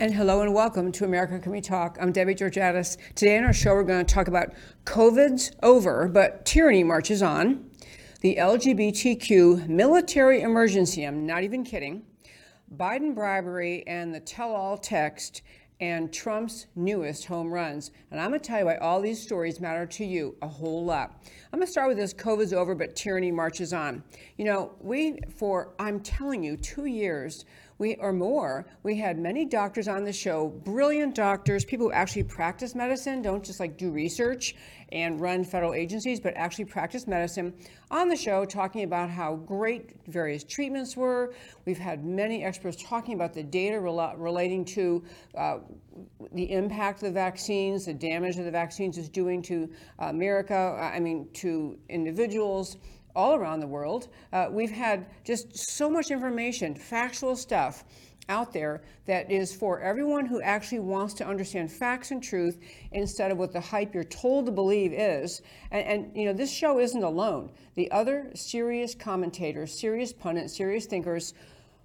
And hello and welcome to America Can We Talk. I'm Debbie Georgatos. Today on our show, we're going to talk about COVID's over, but tyranny marches on. The LGBTQ military emergency, I'm not even kidding. Biden bribery and the tell all text and Trump's newest home runs. And I'm going to tell you why all these stories matter to you a whole lot. I'm going to start with this COVID's over, but tyranny marches on. You know, we, for, I'm telling you, two years, we or more, we had many doctors on the show, brilliant doctors, people who actually practice medicine, don't just like do research and run federal agencies, but actually practice medicine on the show, talking about how great various treatments were. We've had many experts talking about the data rela- relating to uh, the impact of the vaccines, the damage that the vaccines is doing to America, I mean, to individuals all around the world. Uh, we've had just so much information, factual stuff out there that is for everyone who actually wants to understand facts and truth instead of what the hype you're told to believe is. And, and you know, this show isn't alone. The other serious commentators, serious pundits, serious thinkers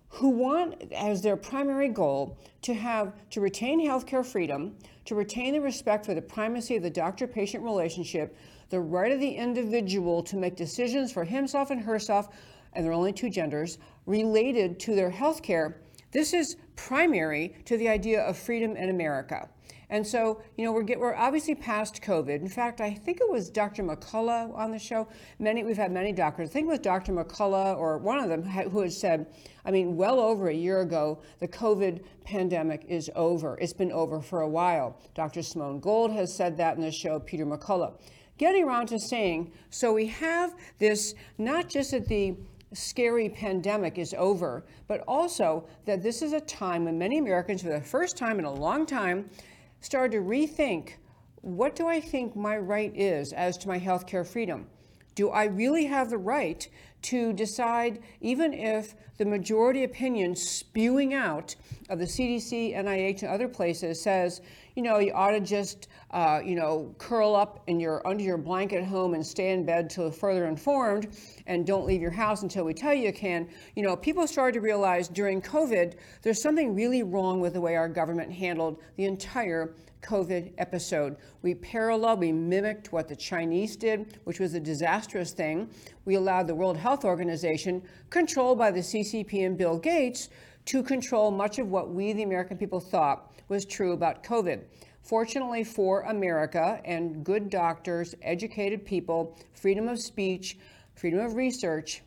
who want as their primary goal to have to retain healthcare freedom, to retain the respect for the primacy of the doctor-patient relationship, the right of the individual to make decisions for himself and herself, and there are only two genders, related to their healthcare. This is primary to the idea of freedom in America. And so, you know, we're, get, we're obviously past COVID. In fact, I think it was Dr. McCullough on the show. Many, we've had many doctors. I think it was Dr. McCullough or one of them who had said, I mean, well over a year ago, the COVID pandemic is over. It's been over for a while. Dr. Simone Gold has said that in the show, Peter McCullough. Getting around to saying, so we have this, not just that the scary pandemic is over, but also that this is a time when many Americans, for the first time in a long time, started to rethink what do I think my right is as to my health care freedom? Do I really have the right to decide, even if the majority opinion spewing out of the CDC, NIH, and other places says, you know, you ought to just, uh, you know, curl up in your under your blanket at home and stay in bed till further informed, and don't leave your house until we tell you you can. You know, people started to realize during COVID there's something really wrong with the way our government handled the entire COVID episode. We paralleled, we mimicked what the Chinese did, which was a disastrous thing. We allowed the World Health Organization, controlled by the CCP and Bill Gates, to control much of what we, the American people, thought was true about COVID. Fortunately for America and good doctors, educated people, freedom of speech, freedom of research,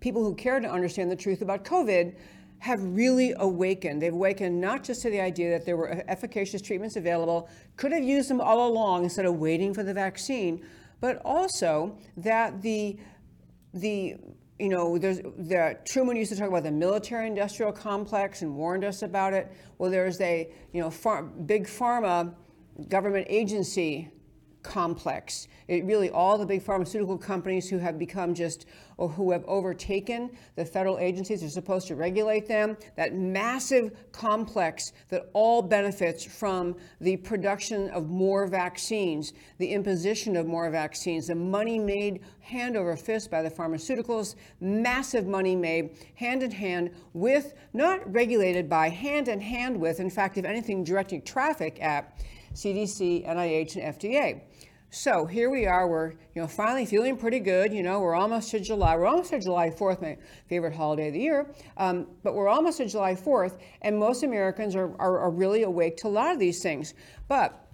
people who care to understand the truth about COVID have really awakened. They've awakened not just to the idea that there were efficacious treatments available, could have used them all along instead of waiting for the vaccine, but also that the the you know, there's the Truman used to talk about the military-industrial complex and warned us about it. Well, there's a you know far, big pharma government agency complex. It really all the big pharmaceutical companies who have become just or who have overtaken the federal agencies are supposed to regulate them. That massive complex that all benefits from the production of more vaccines, the imposition of more vaccines, the money made hand over fist by the pharmaceuticals, massive money made hand in hand with, not regulated by, hand in hand with, in fact, if anything, directing traffic at CDC, NIH, and FDA. So here we are. We're you know finally feeling pretty good. You know we're almost to July. We're almost to July 4th, my favorite holiday of the year. Um, but we're almost to July 4th, and most Americans are, are, are really awake to a lot of these things. But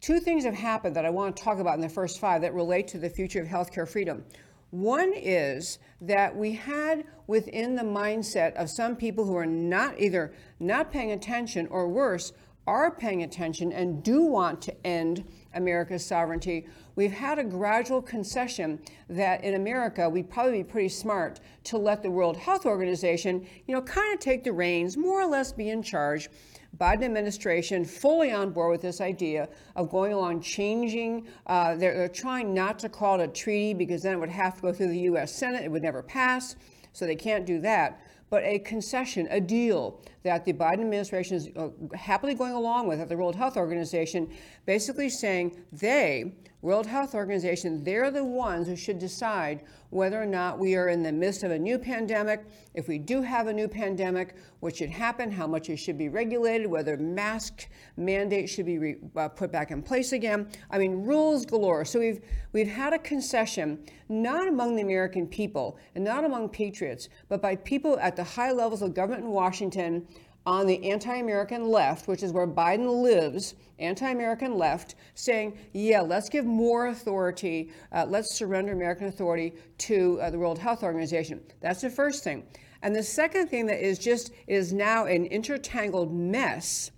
two things have happened that I want to talk about in the first five that relate to the future of healthcare freedom. One is that we had within the mindset of some people who are not either not paying attention or worse, are paying attention and do want to end America's sovereignty, we've had a gradual concession that in America we'd probably be pretty smart to let the World Health Organization, you know, kind of take the reins, more or less be in charge. Biden administration fully on board with this idea of going along changing. Uh, they're, they're trying not to call it a treaty because then it would have to go through the U.S. Senate. It would never pass, so they can't do that but a concession, a deal that the Biden administration is uh, happily going along with at the World Health Organization, basically saying they, World Health Organization, they're the ones who should decide whether or not we are in the midst of a new pandemic. If we do have a new pandemic, what should happen, how much it should be regulated, whether mask mandates should be re, uh, put back in place again. I mean, rules galore. So we've we've had a concession, not among the American people and not among patriots, but by people at the high levels of government in Washington on the anti American left, which is where Biden lives, anti American left, saying, yeah, let's give more authority, uh, let's surrender American authority to uh, the World Health Organization. That's the first thing. And the second thing that is just is now an intertangled mess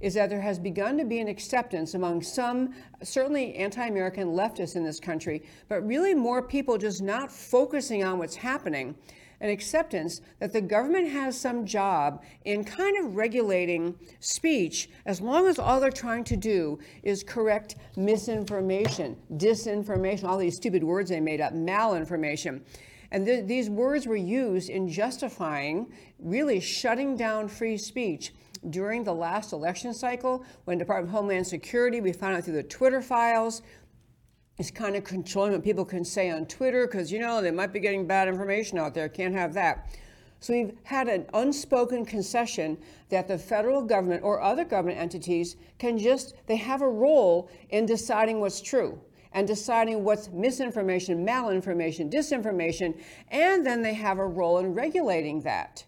is that there has begun to be an acceptance among some, certainly anti American leftists in this country, but really more people just not focusing on what's happening an acceptance that the government has some job in kind of regulating speech as long as all they're trying to do is correct misinformation, disinformation, all these stupid words they made up, malinformation. And th- these words were used in justifying really shutting down free speech during the last election cycle when Department of Homeland Security, we found out through the Twitter files, is kind of controlling what people can say on Twitter because, you know, they might be getting bad information out there. Can't have that. So we've had an unspoken concession that the federal government or other government entities can just, they have a role in deciding what's true and deciding what's misinformation, malinformation, disinformation, and then they have a role in regulating that.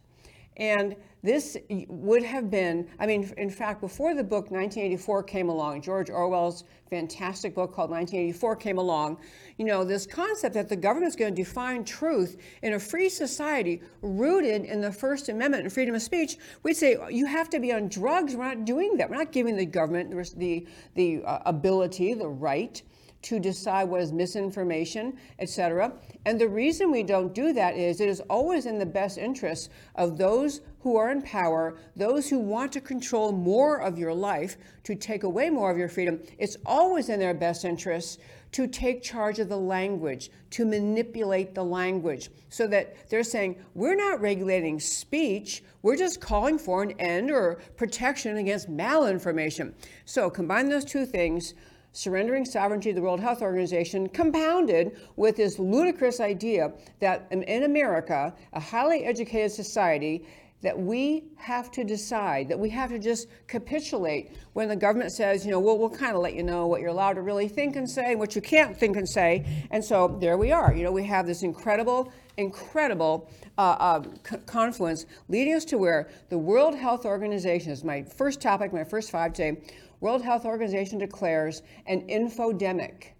And this would have been, I mean, in fact, before the book 1984 came along, George Orwell's fantastic book called 1984 came along, you know, this concept that the government is going to define truth in a free society rooted in the First Amendment and freedom of speech, we'd say you have to be on drugs. We're not doing that. We're not giving the government the, the uh, ability, the right to decide what is misinformation, etc. And the reason we don't do that is it is always in the best interest of those who are in power, those who want to control more of your life, to take away more of your freedom. It's always in their best interest to take charge of the language, to manipulate the language, so that they're saying, we're not regulating speech, we're just calling for an end or protection against malinformation. So combine those two things surrendering sovereignty to the World Health Organization, compounded with this ludicrous idea that in America, a highly educated society, that we have to decide, that we have to just capitulate when the government says, you know, we'll, we'll kind of let you know what you're allowed to really think and say, what you can't think and say. And so there we are. You know, we have this incredible, incredible uh, uh, confluence leading us to where the World Health Organization is my first topic, my first five today. World Health Organization declares an infodemic.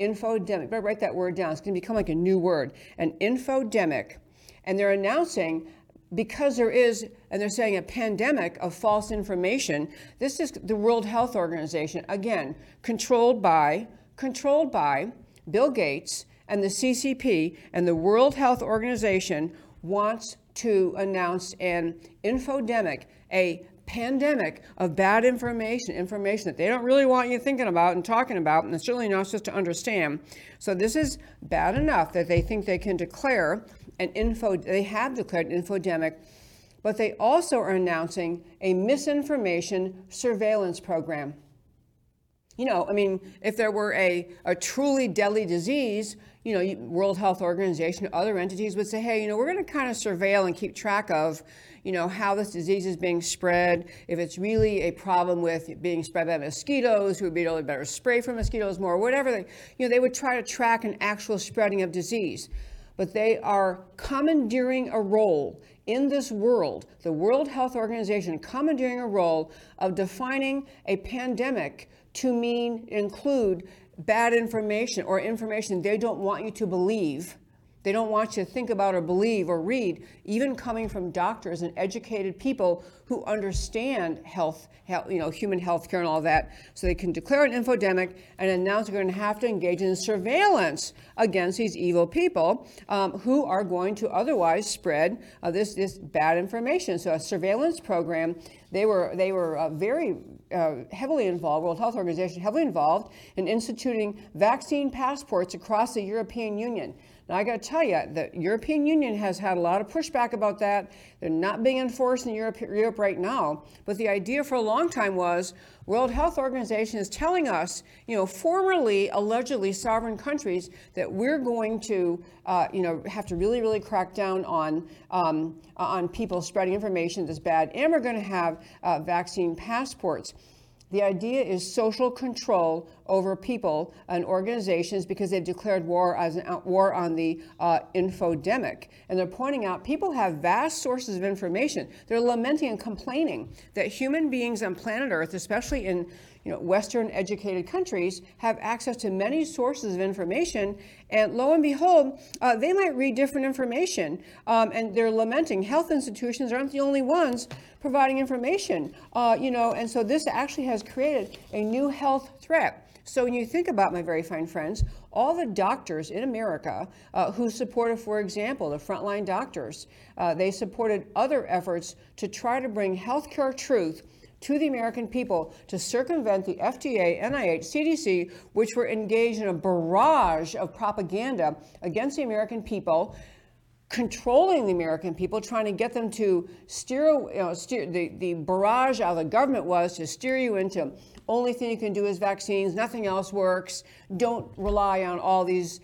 Infodemic. Better write that word down. It's going to become like a new word. An infodemic. And they're announcing because there is, and they're saying a pandemic of false information, this is the World Health Organization, again, controlled by, controlled by Bill Gates and the CCP and the World Health Organization wants to announce an infodemic, a pandemic of bad information, information that they don't really want you thinking about and talking about, and it's certainly not just to understand. So this is bad enough that they think they can declare an info, they have declared an infodemic, but they also are announcing a misinformation surveillance program. You know, I mean, if there were a, a truly deadly disease, you know, World Health Organization, other entities would say, hey, you know, we're going to kind of surveil and keep track of, you know, how this disease is being spread. If it's really a problem with being spread by mosquitoes, who would be able to better spray for mosquitoes more, whatever they, you know, they would try to track an actual spreading of disease. But they are commandeering a role in this world, the World Health Organization commandeering a role of defining a pandemic to mean include bad information or information they don't want you to believe. They don't want you to think about or believe or read, even coming from doctors and educated people who understand health, health, you know, human health care and all that. So they can declare an infodemic and announce they're going to have to engage in surveillance against these evil people um, who are going to otherwise spread uh, this, this bad information. So a surveillance program, they were, they were uh, very uh, heavily involved, World Health Organization heavily involved in instituting vaccine passports across the European Union. Now, I got to tell you, the European Union has had a lot of pushback about that. They're not being enforced in Europe, Europe right now. But the idea for a long time was World Health Organization is telling us, you know, formerly allegedly sovereign countries, that we're going to, uh, you know, have to really, really crack down on um, on people spreading information that's bad, and we're going to have uh, vaccine passports. The idea is social control over people and organizations because they've declared war as an war on the uh, infodemic. And they're pointing out people have vast sources of information. They're lamenting and complaining that human beings on planet Earth, especially in you know, Western educated countries have access to many sources of information, and lo and behold, uh, they might read different information, um, and they're lamenting health institutions aren't the only ones providing information, uh, you know, and so this actually has created a new health threat. So when you think about my very fine friends, all the doctors in America uh, who supported, for example, the frontline doctors, uh, they supported other efforts to try to bring healthcare truth to the American people to circumvent the FDA, NIH, CDC, which were engaged in a barrage of propaganda against the American people, controlling the American people, trying to get them to steer, you know, steer the, the barrage out of the government was to steer you into only thing you can do is vaccines, nothing else works. Don't rely on all these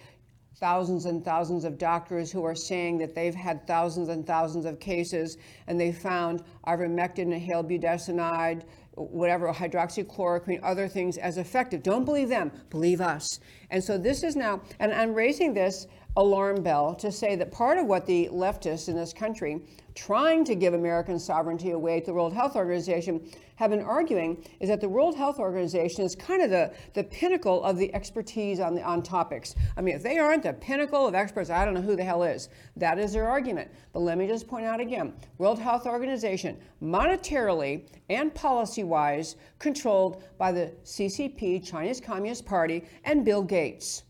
thousands and thousands of doctors who are saying that they've had thousands and thousands of cases and they found ivermectin, inhaled budesonide, whatever, hydroxychloroquine, other things as effective. Don't believe them, believe us. And so this is now, and I'm raising this alarm bell to say that part of what the leftists in this country trying to give American sovereignty away to the World Health Organization have been arguing is that the World Health Organization is kind of the, the pinnacle of the expertise on, the, on topics. I mean, if they aren't the pinnacle of experts, I don't know who the hell is. That is their argument. But let me just point out again World Health Organization, monetarily and policy wise, controlled by the CCP, Chinese Communist Party, and Bill Gates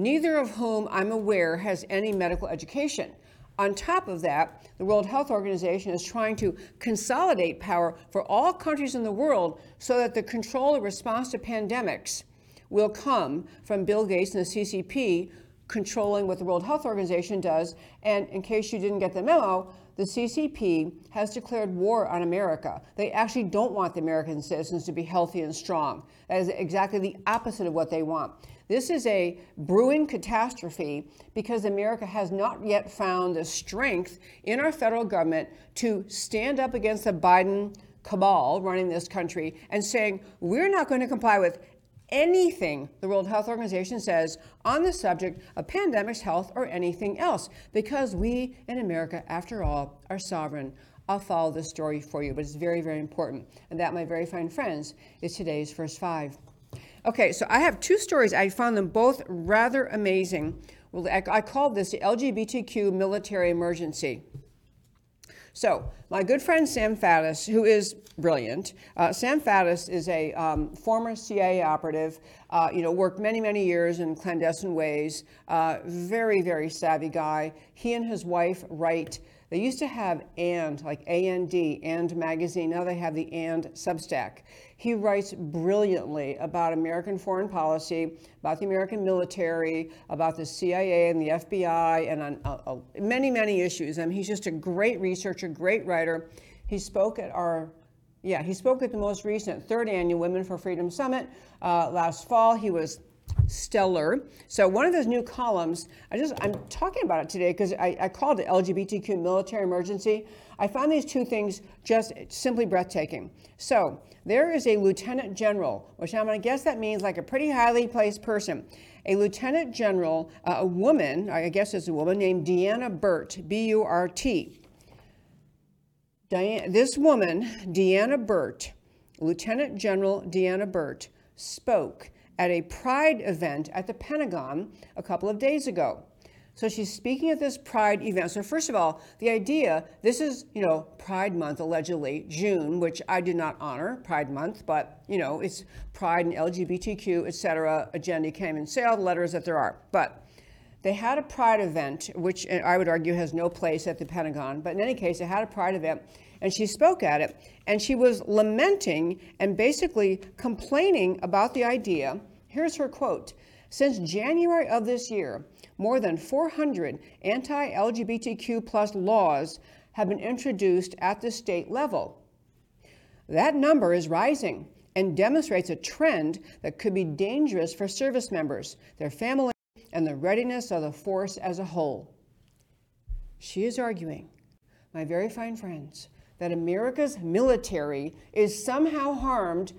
neither of whom I'm aware has any medical education. On top of that, the World Health Organization is trying to consolidate power for all countries in the world so that the control and response to pandemics will come from Bill Gates and the CCP controlling what the World Health Organization does. And in case you didn't get the memo, the CCP has declared war on America. They actually don't want the American citizens to be healthy and strong. That is exactly the opposite of what they want. This is a brewing catastrophe because America has not yet found the strength in our federal government to stand up against the Biden cabal running this country and saying, we're not going to comply with anything the World Health Organization says on the subject of pandemics, health, or anything else, because we in America, after all, are sovereign. I'll follow this story for you, but it's very, very important. And that, my very fine friends, is today's first five. Okay, so I have two stories. I found them both rather amazing. Well, I, I called this the LGBTQ military emergency. So, my good friend Sam Faddis, who is brilliant, uh, Sam Faddis is a um, former CIA operative, uh, you know, worked many, many years in clandestine ways, uh, very, very savvy guy. He and his wife write they used to have AND, like AND, AND magazine. Now they have the AND Substack. He writes brilliantly about American foreign policy, about the American military, about the CIA and the FBI, and on uh, uh, many, many issues. I mean, he's just a great researcher, great writer. He spoke at our Yeah, he spoke at the most recent third annual Women for Freedom Summit uh, last fall. He was stellar. So one of those new columns, I just I'm talking about it today because I, I called it LGBTQ military emergency. I found these two things just simply breathtaking. So there is a lieutenant general, which I'm going to guess that means like a pretty highly placed person. A lieutenant general, uh, a woman, I guess it's a woman named Deanna Burt, B-U-R-T. Diane, this woman, Deanna Burt, Lieutenant General Deanna Burt, spoke at a Pride event at the Pentagon a couple of days ago. So she's speaking at this Pride event. So first of all, the idea, this is, you know, Pride Month, allegedly, June, which I did not honor, Pride Month, but, you know, it's Pride and LGBTQ, et cetera, agenda came and the letters that there are. But they had a Pride event, which I would argue has no place at the Pentagon, but in any case, they had a Pride event, and she spoke at it, and she was lamenting and basically complaining about the idea Here's her quote Since January of this year, more than 400 anti LGBTQ plus laws have been introduced at the state level. That number is rising and demonstrates a trend that could be dangerous for service members, their families, and the readiness of the force as a whole. She is arguing, my very fine friends, that America's military is somehow harmed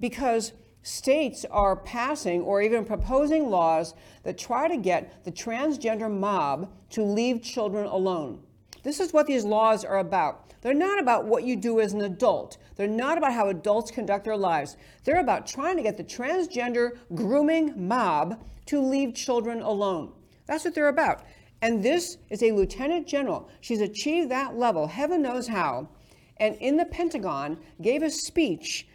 because states are passing or even proposing laws that try to get the transgender mob to leave children alone. This is what these laws are about. They're not about what you do as an adult. They're not about how adults conduct their lives. They're about trying to get the transgender grooming mob to leave children alone. That's what they're about. And this is a lieutenant general. She's achieved that level, heaven knows how, and in the Pentagon gave a speech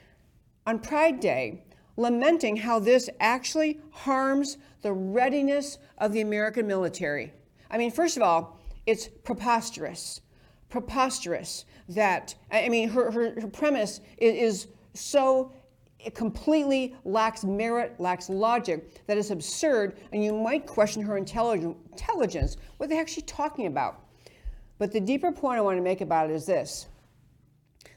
on Pride Day lamenting how this actually harms the readiness of the American military. I mean, first of all, it's preposterous. Preposterous that, I mean, her, her, her premise is, is so it completely lacks merit, lacks logic, that is absurd, and you might question her intelligence. What the heck is she talking about? But the deeper point I want to make about it is this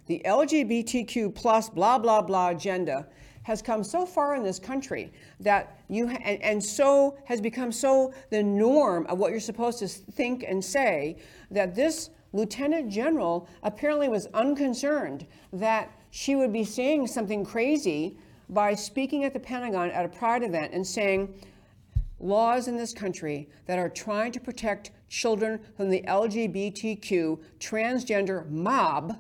the LGBTQ plus blah, blah, blah agenda has come so far in this country that you and, and so has become so the norm of what you're supposed to think and say that this lieutenant general apparently was unconcerned that she would be saying something crazy by speaking at the Pentagon at a Pride event and saying laws in this country that are trying to protect children from the LGBTQ transgender mob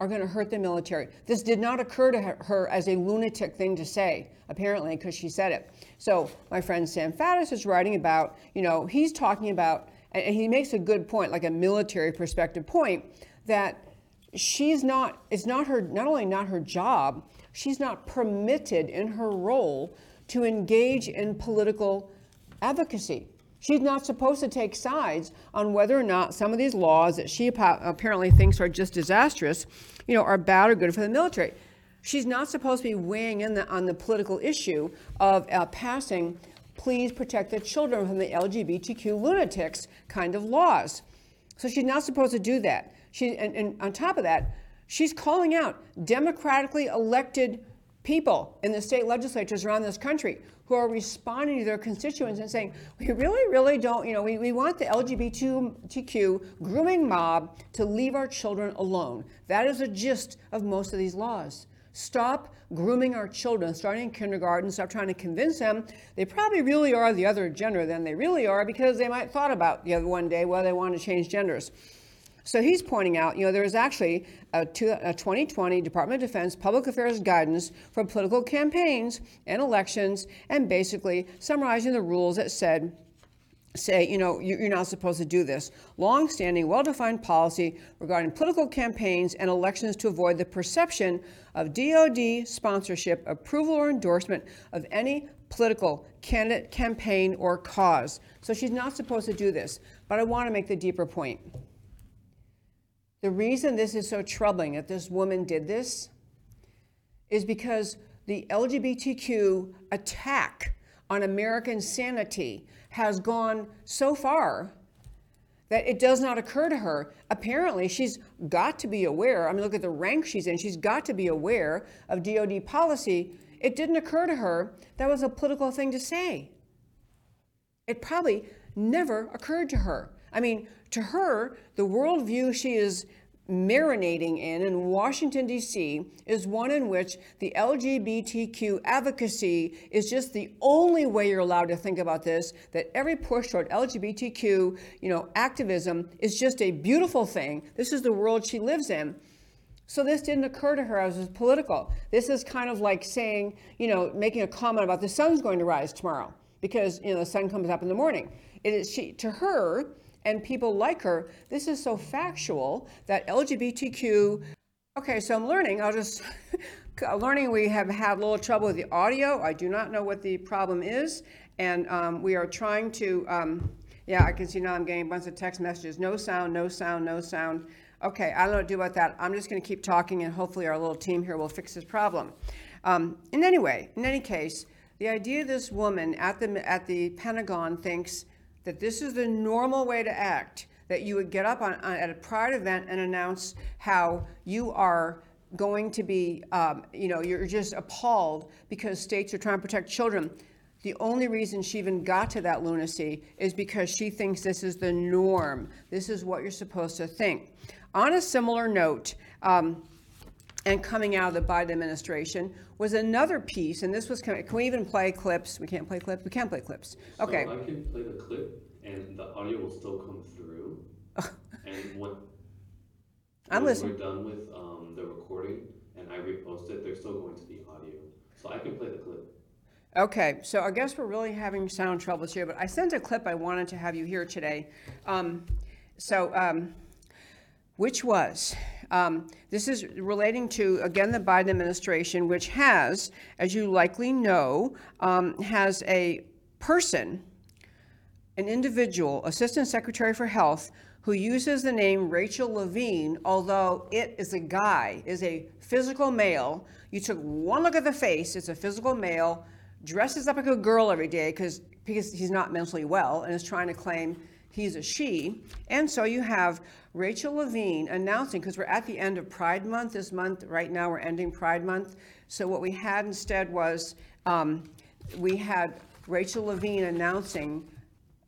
are going to hurt the military. This did not occur to her as a lunatic thing to say, apparently, because she said it. So my friend Sam Faddis is writing about, you know, he's talking about, and he makes a good point, like a military perspective point, that she's not, it's not her, not only not her job, she's not permitted in her role to engage in political advocacy. She's not supposed to take sides on whether or not some of these laws that she apparently thinks are just disastrous, you know, are bad or good for the military. She's not supposed to be weighing in the, on the political issue of uh, passing please protect the children from the LGBTQ lunatics kind of laws. So she's not supposed to do that. She, and, and on top of that, she's calling out democratically elected people in the state legislatures around this country who are responding to their constituents and saying, we really, really don't, you know, we, we want the LGBTQ grooming mob to leave our children alone. That is the gist of most of these laws. Stop grooming our children, starting in kindergarten, stop trying to convince them they probably really are the other gender than they really are because they might thought about the other one day whether they want to change genders. So he's pointing out, you know, there is actually a, 2020 Department of Defense public affairs guidance for political campaigns and elections, and basically summarizing the rules that said say, you know, you're not supposed to do this. Long-standing, well-defined policy regarding political campaigns and elections to avoid the perception of DOD sponsorship, approval, or endorsement of any political candidate, campaign, or cause. So she's not supposed to do this. But I want to make the deeper point. The reason this is so troubling that this woman did this is because the LGBTQ attack on American sanity has gone so far that it does not occur to her. Apparently, she's got to be aware. I mean, look at the rank she's in. She's got to be aware of DoD policy. It didn't occur to her that was a political thing to say. It probably never occurred to her. I mean, to her, the worldview she is marinating in in Washington, D.C., is one in which the LGBTQ advocacy is just the only way you're allowed to think about this, that every push toward LGBTQ, you know, activism is just a beautiful thing. This is the world she lives in. So this didn't occur to her as political. This is kind of like saying, you know, making a comment about the sun's going to rise tomorrow because, you know, the sun comes up in the morning. It is she to her and people like her, this is so factual that LGBTQ. Okay, so I'm learning. I'll just learning. We have had a little trouble with the audio. I do not know what the problem is, and um, we are trying to. Um, yeah, I can see now. I'm getting a bunch of text messages. No sound. No sound. No sound. Okay, I don't know what to do about that. I'm just going to keep talking, and hopefully our little team here will fix this problem. Um, in any way, in any case, the idea this woman at the at the Pentagon thinks that this is the normal way to act, that you would get up on, on at a pride event and announce how you are going to be, um, you know, you're just appalled because states are trying to protect children. The only reason she even got to that lunacy is because she thinks this is the norm. This is what you're supposed to think. On a similar note, um, and coming out of the Biden administration was another piece, and this was can we even play clips? We can't play clips. We can't play clips. Okay. So I can play the clip, and the audio will still come through. and when, I'm when listening. we're done with um, the recording and I repost it, there's still going to be audio. So I can play the clip. Okay, so I guess we're really having sound troubles here, but I sent a clip I wanted to have you hear today. Um, so, um, which was um, this is relating to, again, the Biden administration, which has, as you likely know, um, has a person, an individual, Assistant Secretary for Health, who uses the name Rachel Levine, although it is a guy, is a physical male. You took one look at the face, it's a physical male, dresses up like a girl every day because because he's not mentally well and is trying to claim he's a she. And so you have Rachel Levine announcing, because we're at the end of Pride Month this month, right now we're ending Pride Month. So what we had instead was um, we had Rachel Levine announcing,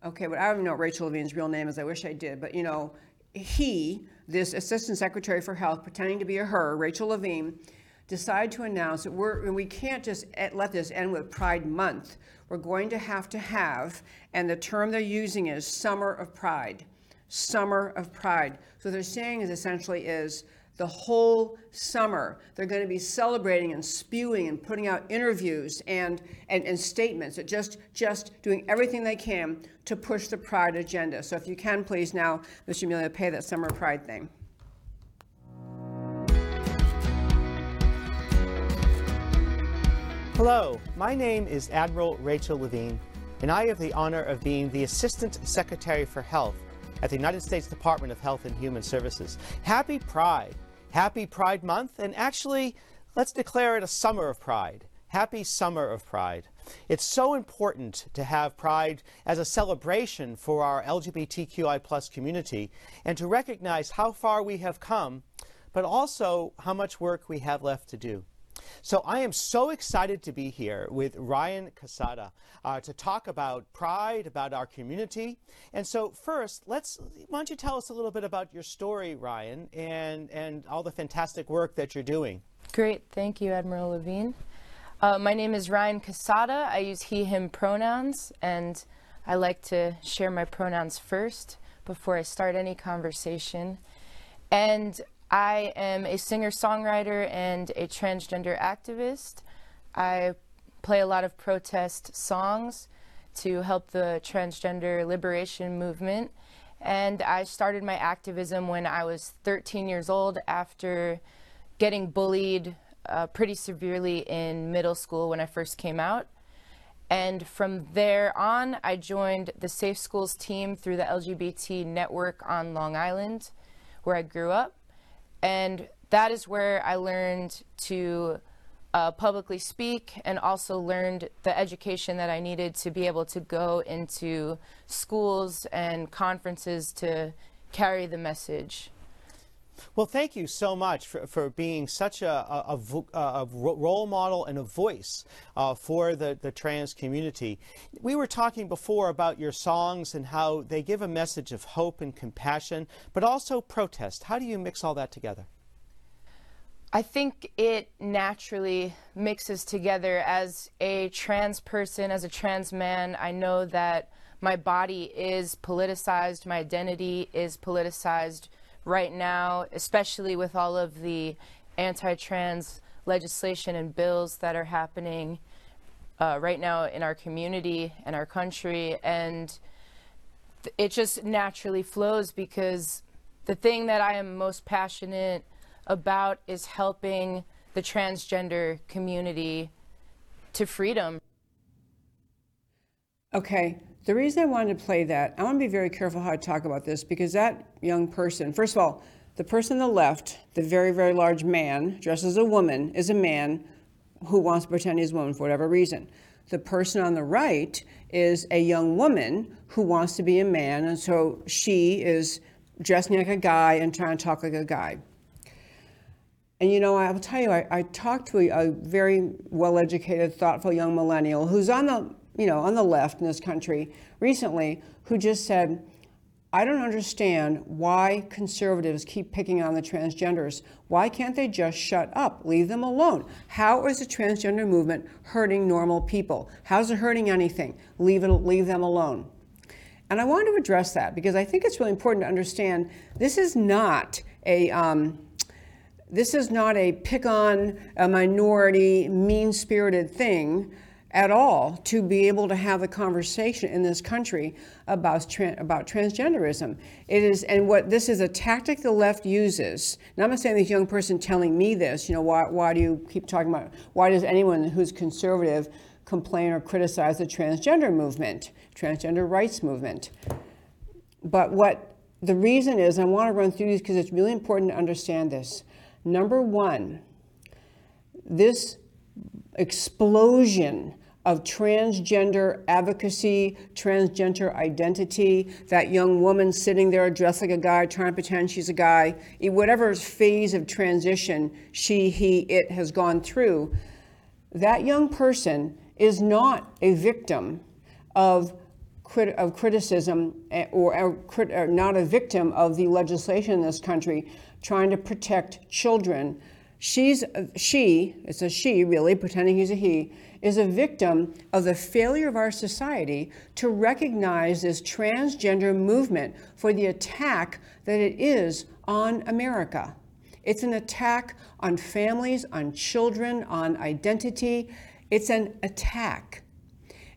okay, but I don't know what Rachel Levine's real name is. I wish I did. But, you know, he, this Assistant Secretary for Health, pretending to be a her, Rachel Levine, decided to announce that we're, we can't just let this end with Pride Month. We're going to have to have, and the term they're using is Summer of Pride. Summer of Pride. So what they're saying is essentially is the whole summer they're going to be celebrating and spewing and putting out interviews and, and, and statements just just doing everything they can to push the pride agenda so if you can please now mr amelia pay that summer pride thing Hello, my name is Admiral Rachel Levine, and I have the honor of being the Assistant Secretary for Health at the United States Department of Health and Human Services. Happy Pride! Happy Pride Month, and actually, let's declare it a summer of pride. Happy Summer of Pride. It's so important to have Pride as a celebration for our LGBTQI plus community and to recognize how far we have come, but also how much work we have left to do. So I am so excited to be here with Ryan Casada uh, to talk about pride, about our community. And so first, let's why don't you tell us a little bit about your story, Ryan, and and all the fantastic work that you're doing. Great, thank you, Admiral Levine. Uh, my name is Ryan Casada. I use he, him pronouns, and I like to share my pronouns first before I start any conversation. And I am a singer songwriter and a transgender activist. I play a lot of protest songs to help the transgender liberation movement. And I started my activism when I was 13 years old after getting bullied uh, pretty severely in middle school when I first came out. And from there on, I joined the Safe Schools team through the LGBT network on Long Island, where I grew up. And that is where I learned to uh, publicly speak and also learned the education that I needed to be able to go into schools and conferences to carry the message. Well, thank you so much for, for being such a, a, a a role model and a voice uh, for the, the trans community. We were talking before about your songs and how they give a message of hope and compassion, but also protest. How do you mix all that together? I think it naturally mixes together as a trans person, as a trans man. I know that my body is politicized, my identity is politicized right now, especially with all of the anti trans legislation and bills that are happening uh, right now in our community and our country. And it just naturally flows because the thing that I am most passionate about is helping the transgender community to freedom. Okay, the reason I wanted to play that, I want to be very careful how I talk about this because that young person, first of all, the person on the left, the very, very large man dressed as a woman, is a man who wants to pretend he's a woman for whatever reason. The person on the right is a young woman who wants to be a man, and so she is dressing like a guy and trying to talk like a guy. And you know, I will tell you, I, I talked to a, a very well-educated, thoughtful young millennial who's on the, you know, on the left in this country recently, who just said, I don't understand why conservatives keep picking on the transgenders. Why can't they just shut up? Leave them alone. How is the transgender movement hurting normal people? How's it hurting anything? Leave it, leave them alone. And I want to address that because I think it's really important to understand this is not a um, this is not a pick on a minority, mean spirited thing at all to be able to have a conversation in this country about, about transgenderism. It is, and what this is a tactic the left uses. And I'm not saying this young person telling me this, you know, why, why do you keep talking about, why does anyone who's conservative complain or criticize the transgender movement, transgender rights movement? But what the reason is, I want to run through these because it's really important to understand this. Number one, this explosion of transgender advocacy, transgender identity, that young woman sitting there dressed like a guy, trying to pretend she's a guy, whatever phase of transition she, he, it has gone through, that young person is not a victim of crit- of criticism eh, or, or, crit- or not a victim of the legislation in this country trying to protect children. She's she, it's a she really, pretending he's a he, is a victim of the failure of our society to recognize this transgender movement for the attack that it is on America. It's an attack on families, on children, on identity. It's an attack.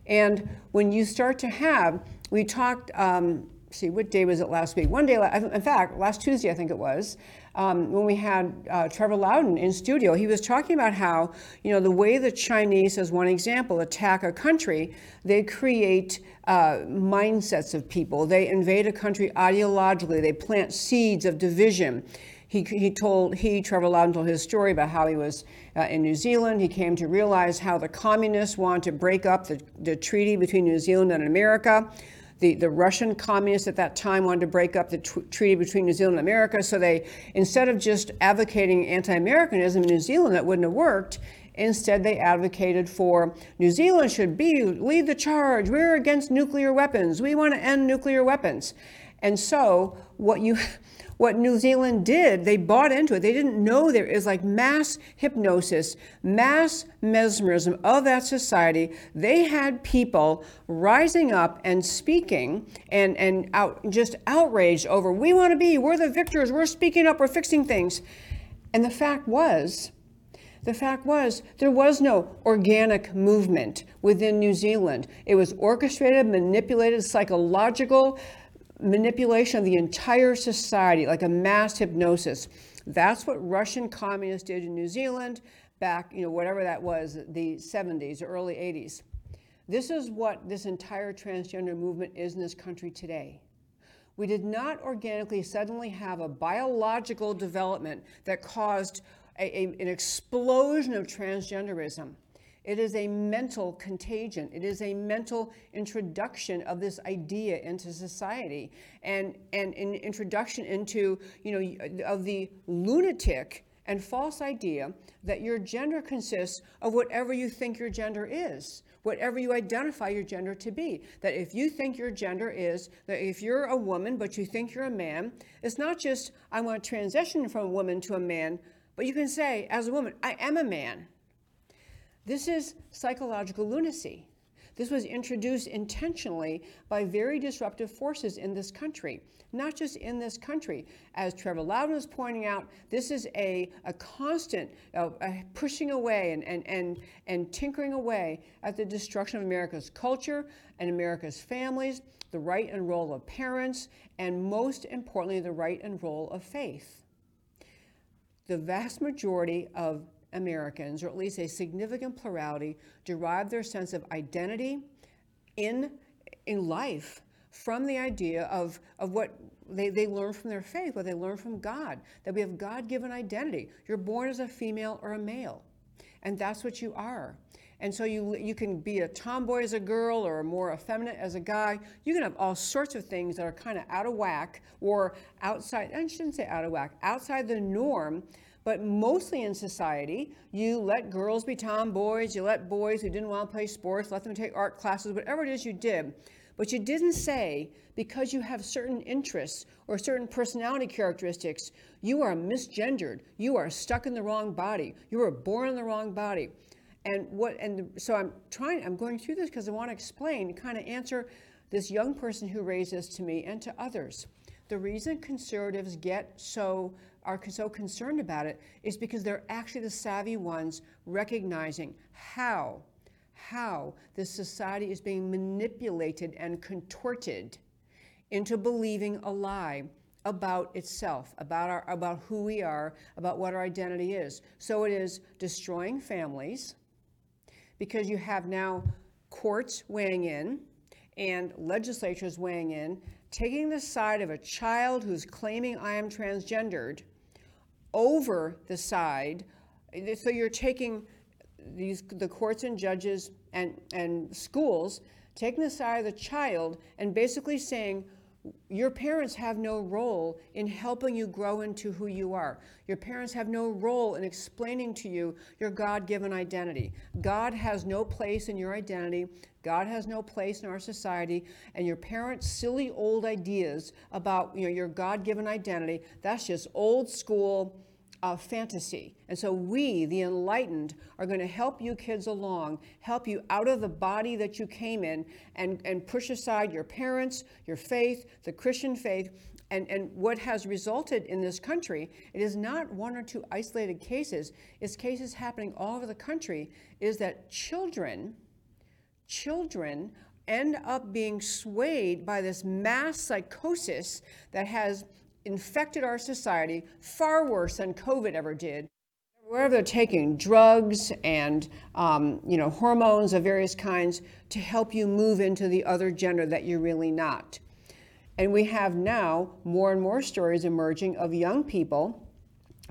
And when you start to have, we talked, um, see, what day was it last week? One day, in fact, last Tuesday, I think it was, um, when we had uh, Trevor Loudon in studio, he was talking about how, you know, the way the Chinese, as one example, attack a country, they create uh, mindsets of people. They invade a country ideologically. They plant seeds of division. He, he told, he, Trevor Loudon, told his story about how he was uh, in New Zealand. He came to realize how the communists wanted to break up the, the treaty between New Zealand and America. The, the Russian communists at that time wanted to break up the tr- treaty between New Zealand and America. So they, instead of just advocating anti Americanism in New Zealand, that wouldn't have worked. Instead, they advocated for New Zealand should be lead the charge. We're against nuclear weapons. We want to end nuclear weapons. And so, what you what New Zealand did, they bought into it. They didn't know there is like mass hypnosis, mass mesmerism of that society. They had people rising up and speaking and, and out, just outraged over, we want to be, we're the victors, we're speaking up, we're fixing things. And the fact was, the fact was, there was no organic movement within New Zealand. It was orchestrated, manipulated, psychological manipulation of the entire society, like a mass hypnosis. That's what Russian communists did in New Zealand back, you know, whatever that was, the 70s, early 80s. This is what this entire transgender movement is in this country today. We did not organically suddenly have a biological development that caused a, a, an explosion of transgenderism. It is a mental contagion. It is a mental introduction of this idea into society and, and an introduction into, you know, of the lunatic and false idea that your gender consists of whatever you think your gender is, whatever you identify your gender to be. That if you think your gender is, that if you're a woman but you think you're a man, it's not just I want to transition from a woman to a man, but you can say, as a woman, I am a man. This is psychological lunacy. This was introduced intentionally by very disruptive forces in this country, not just in this country. As Trevor Loudon was pointing out, this is a, a constant uh, a pushing away and, and, and, and tinkering away at the destruction of America's culture and America's families, the right and role of parents, and most importantly, the right and role of faith. The vast majority of Americans, or at least a significant plurality, derive their sense of identity in, in life from the idea of, of what they, they learn from their faith, what they learn from God, that we have God given identity. You're born as a female or a male, and that's what you are. And so you, you can be a tomboy as a girl or more effeminate as a guy. You can have all sorts of things that are kind of out of whack or outside, I shouldn't say out of whack, outside the norm but mostly in society, you let girls be tomboys, you let boys who didn't want to play sports, let them take art classes, whatever it is you did. But you didn't say because you have certain interests or certain personality characteristics, you are misgendered, you are stuck in the wrong body, you were born in the wrong body. And what and so I'm trying I'm going through this because I want to explain, kind of answer this young person who raised this to me and to others. The reason conservatives get so are so concerned about it is because they're actually the savvy ones recognizing how how this society is being manipulated and contorted into believing a lie about itself, about our about who we are, about what our identity is. So it is destroying families because you have now courts weighing in and legislatures weighing in, taking the side of a child who's claiming I am transgendered over the side. So you're taking these the courts and judges and, and schools taking the side of the child and basically saying your parents have no role in helping you grow into who you are. Your parents have no role in explaining to you your God given identity. God has no place in your identity. God has no place in our society. And your parents' silly old ideas about you know, your God given identity, that's just old school uh, fantasy. And so we, the enlightened, are going to help you kids along, help you out of the body that you came in, and, and push aside your parents, your faith, the Christian faith. And, and what has resulted in this country, it is not one or two isolated cases, it's cases happening all over the country, is that children, children end up being swayed by this mass psychosis that has infected our society far worse than COVID ever did. Wherever they're taking drugs and um, you know hormones of various kinds to help you move into the other gender that you're really not. And we have now more and more stories emerging of young people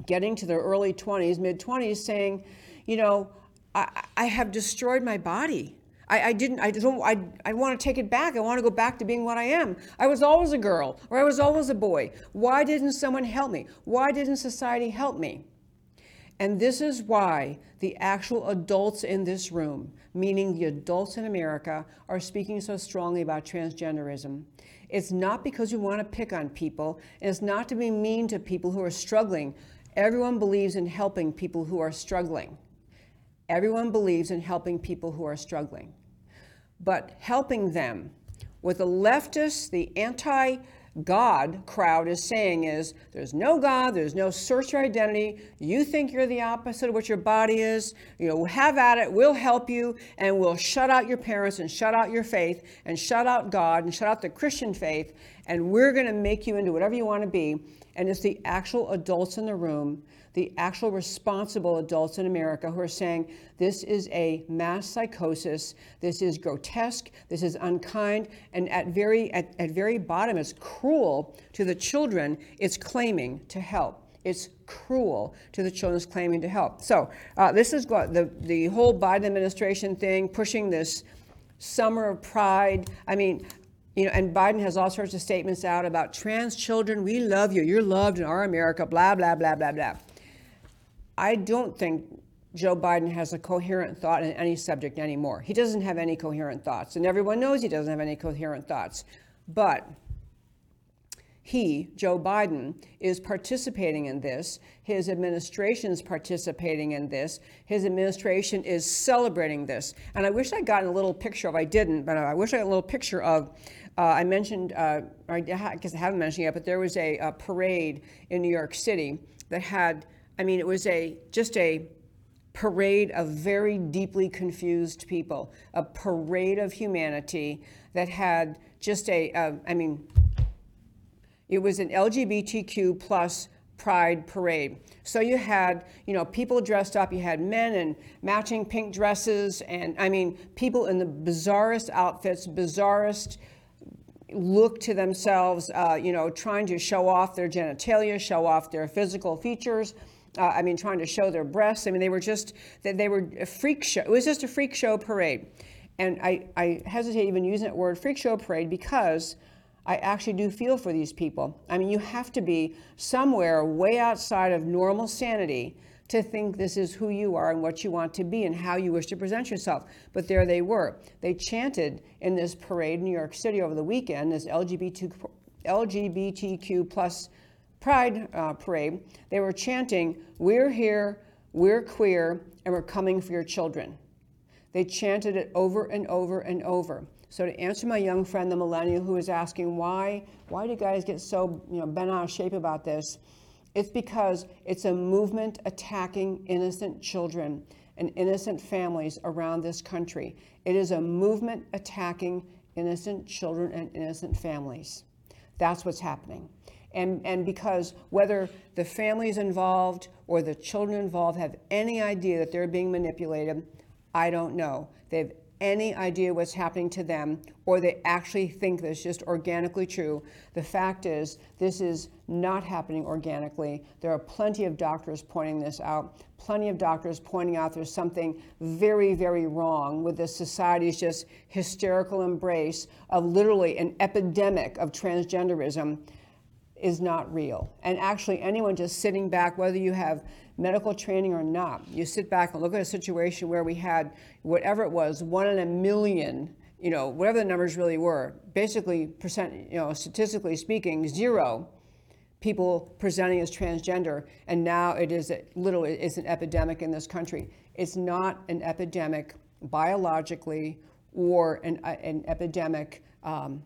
getting to their early 20s, mid 20s, saying, you know, I, I have destroyed my body. I, I didn't, I don't, I, I want to take it back. I want to go back to being what I am. I was always a girl or I was always a boy. Why didn't someone help me? Why didn't society help me? And this is why the actual adults in this room, meaning the adults in America, are speaking so strongly about transgenderism. It's not because we want to pick on people, and it's not to be mean to people who are struggling. Everyone believes in helping people who are struggling. Everyone believes in helping people who are struggling but helping them. What the leftists, the anti God crowd is saying is there's no God, there's no search for identity. You think you're the opposite of what your body is. You know, have at it, we'll help you, and we'll shut out your parents and shut out your faith and shut out God and shut out the Christian faith, and we're going to make you into whatever you want to be. And it's the actual adults in the room the actual responsible adults in America who are saying this is a mass psychosis, this is grotesque, this is unkind, and at very at, at very bottom it's cruel to the children it's claiming to help. It's cruel to the children claiming to help. So uh, this is the the whole Biden administration thing, pushing this summer of pride. I mean, you know, and Biden has all sorts of statements out about trans children. We love you. You're loved in our America. Blah blah blah blah blah. I don't think Joe Biden has a coherent thought in any subject anymore. He doesn't have any coherent thoughts, and everyone knows he doesn't have any coherent thoughts. But he, Joe Biden, is participating in this. His administration is participating in this. His administration is celebrating this. And I wish I'd gotten a little picture of, I didn't, but I wish I got a little picture of, uh, I mentioned, uh, I guess I haven't mentioned yet, but there was a, a parade in New York City that had, I mean, it was a, just a, parade of very deeply confused people, a parade of humanity that had just a, uh, I mean, it was an LGBTQ plus pride parade. So you had, you know, people dressed up, you had men in matching pink dresses, and I mean, people in the bizarrest outfits, bizarrest look to themselves, uh, you know, trying to show off their genitalia, show off their physical features. Uh, I mean, trying to show their breasts. I mean, they were just, they, they were a freak show. It was just a freak show parade. And I, I hesitate even using that word freak show parade because I actually do feel for these people. I mean, you have to be somewhere way outside of normal sanity to think this is who you are and what you want to be and how you wish to present yourself. But there they were. They chanted in this parade in New York City over the weekend, this LGBT, LGBTQ plus pride uh, parade. They were chanting, We're here, we're queer, and we're coming for your children. They chanted it over and over and over. So to answer my young friend, the millennial, who is asking why, why do guys get so you know bent out of shape about this? It's because it's a movement attacking innocent children and innocent families around this country. It is a movement attacking innocent children and innocent families. That's what's happening. And, and because whether the families involved or the children involved have any idea that they're being manipulated, I don't know. They have any idea what's happening to them or they actually think this is just organically true. The fact is, this is not happening organically. There are plenty of doctors pointing this out, plenty of doctors pointing out there's something very, very wrong with this society's just hysterical embrace of literally an epidemic of transgenderism is not real. And actually, anyone just sitting back, whether you have medical training or not, you sit back and look at a situation where we had whatever it was, one in a million, you know, whatever the numbers really were, basically percent, you know, statistically speaking, zero people presenting as transgender, and now it is a, literally it's an epidemic in this country. It's not an epidemic biologically or an, an epidemic, um,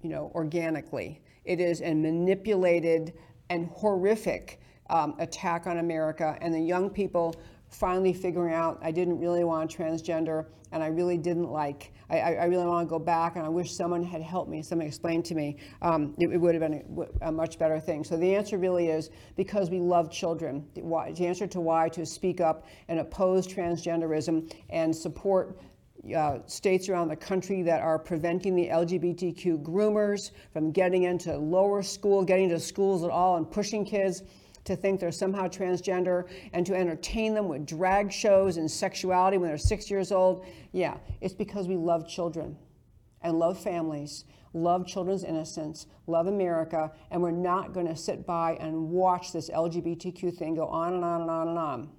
you know, organically. It is a manipulated and horrific um, attack on America, and the young people finally figuring out I didn't really want transgender, and I really didn't like. I, I really want to go back, and I wish someone had helped me, someone explained to me. Um, it, it, would have been a, a, much better thing. So the answer really is because we love children. Why, the answer to why to speak up and oppose transgenderism and support uh, states around the country that are preventing the LGBTQ groomers from getting into lower school, getting to schools at all, and pushing kids to think they're somehow transgender and to entertain them with drag shows and sexuality when they're six years old. Yeah, it's because we love children and love families, love children's innocence, love America, and we're not going to sit by and watch this LGBTQ thing go on and on and on and on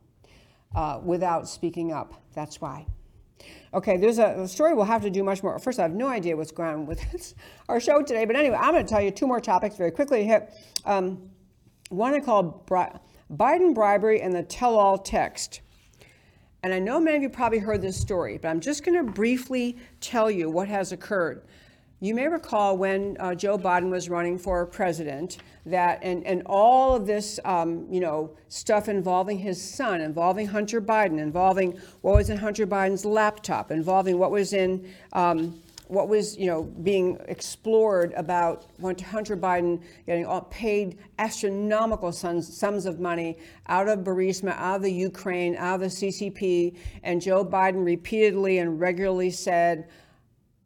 uh, without speaking up. That's why. Okay, there's a, a, story we'll have to do much more. First, I have no idea what's going on with our show today, but anyway, I'm going to tell you two more topics very quickly. Hit um, one I call Bri- Biden bribery and the tell-all text. And I know many of you probably heard this story, but I'm just going to briefly tell you what has occurred. You may recall when uh, Joe Biden was running for president that, and, and all of this, um, you know, stuff involving his son, involving Hunter Biden, involving what was in Hunter Biden's laptop, involving what was in, um, what was, you know, being explored about Hunter Biden getting paid astronomical sums, sums of money out of Burisma, out of the Ukraine, out of the CCP, and Joe Biden repeatedly and regularly said,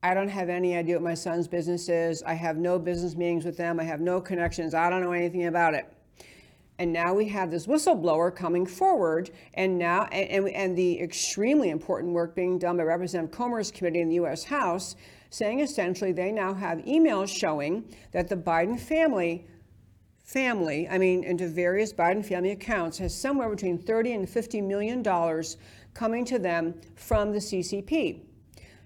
I don't have any idea what my son's business is. I have no business meetings with them. I have no connections. I don't know anything about it. And now we have this whistleblower coming forward, and now and, and, and the extremely important work being done by Representative Comer's committee in the U.S. House, saying essentially they now have emails showing that the Biden family family, I mean, into various Biden family accounts, has somewhere between 30 and 50 million dollars coming to them from the CCP.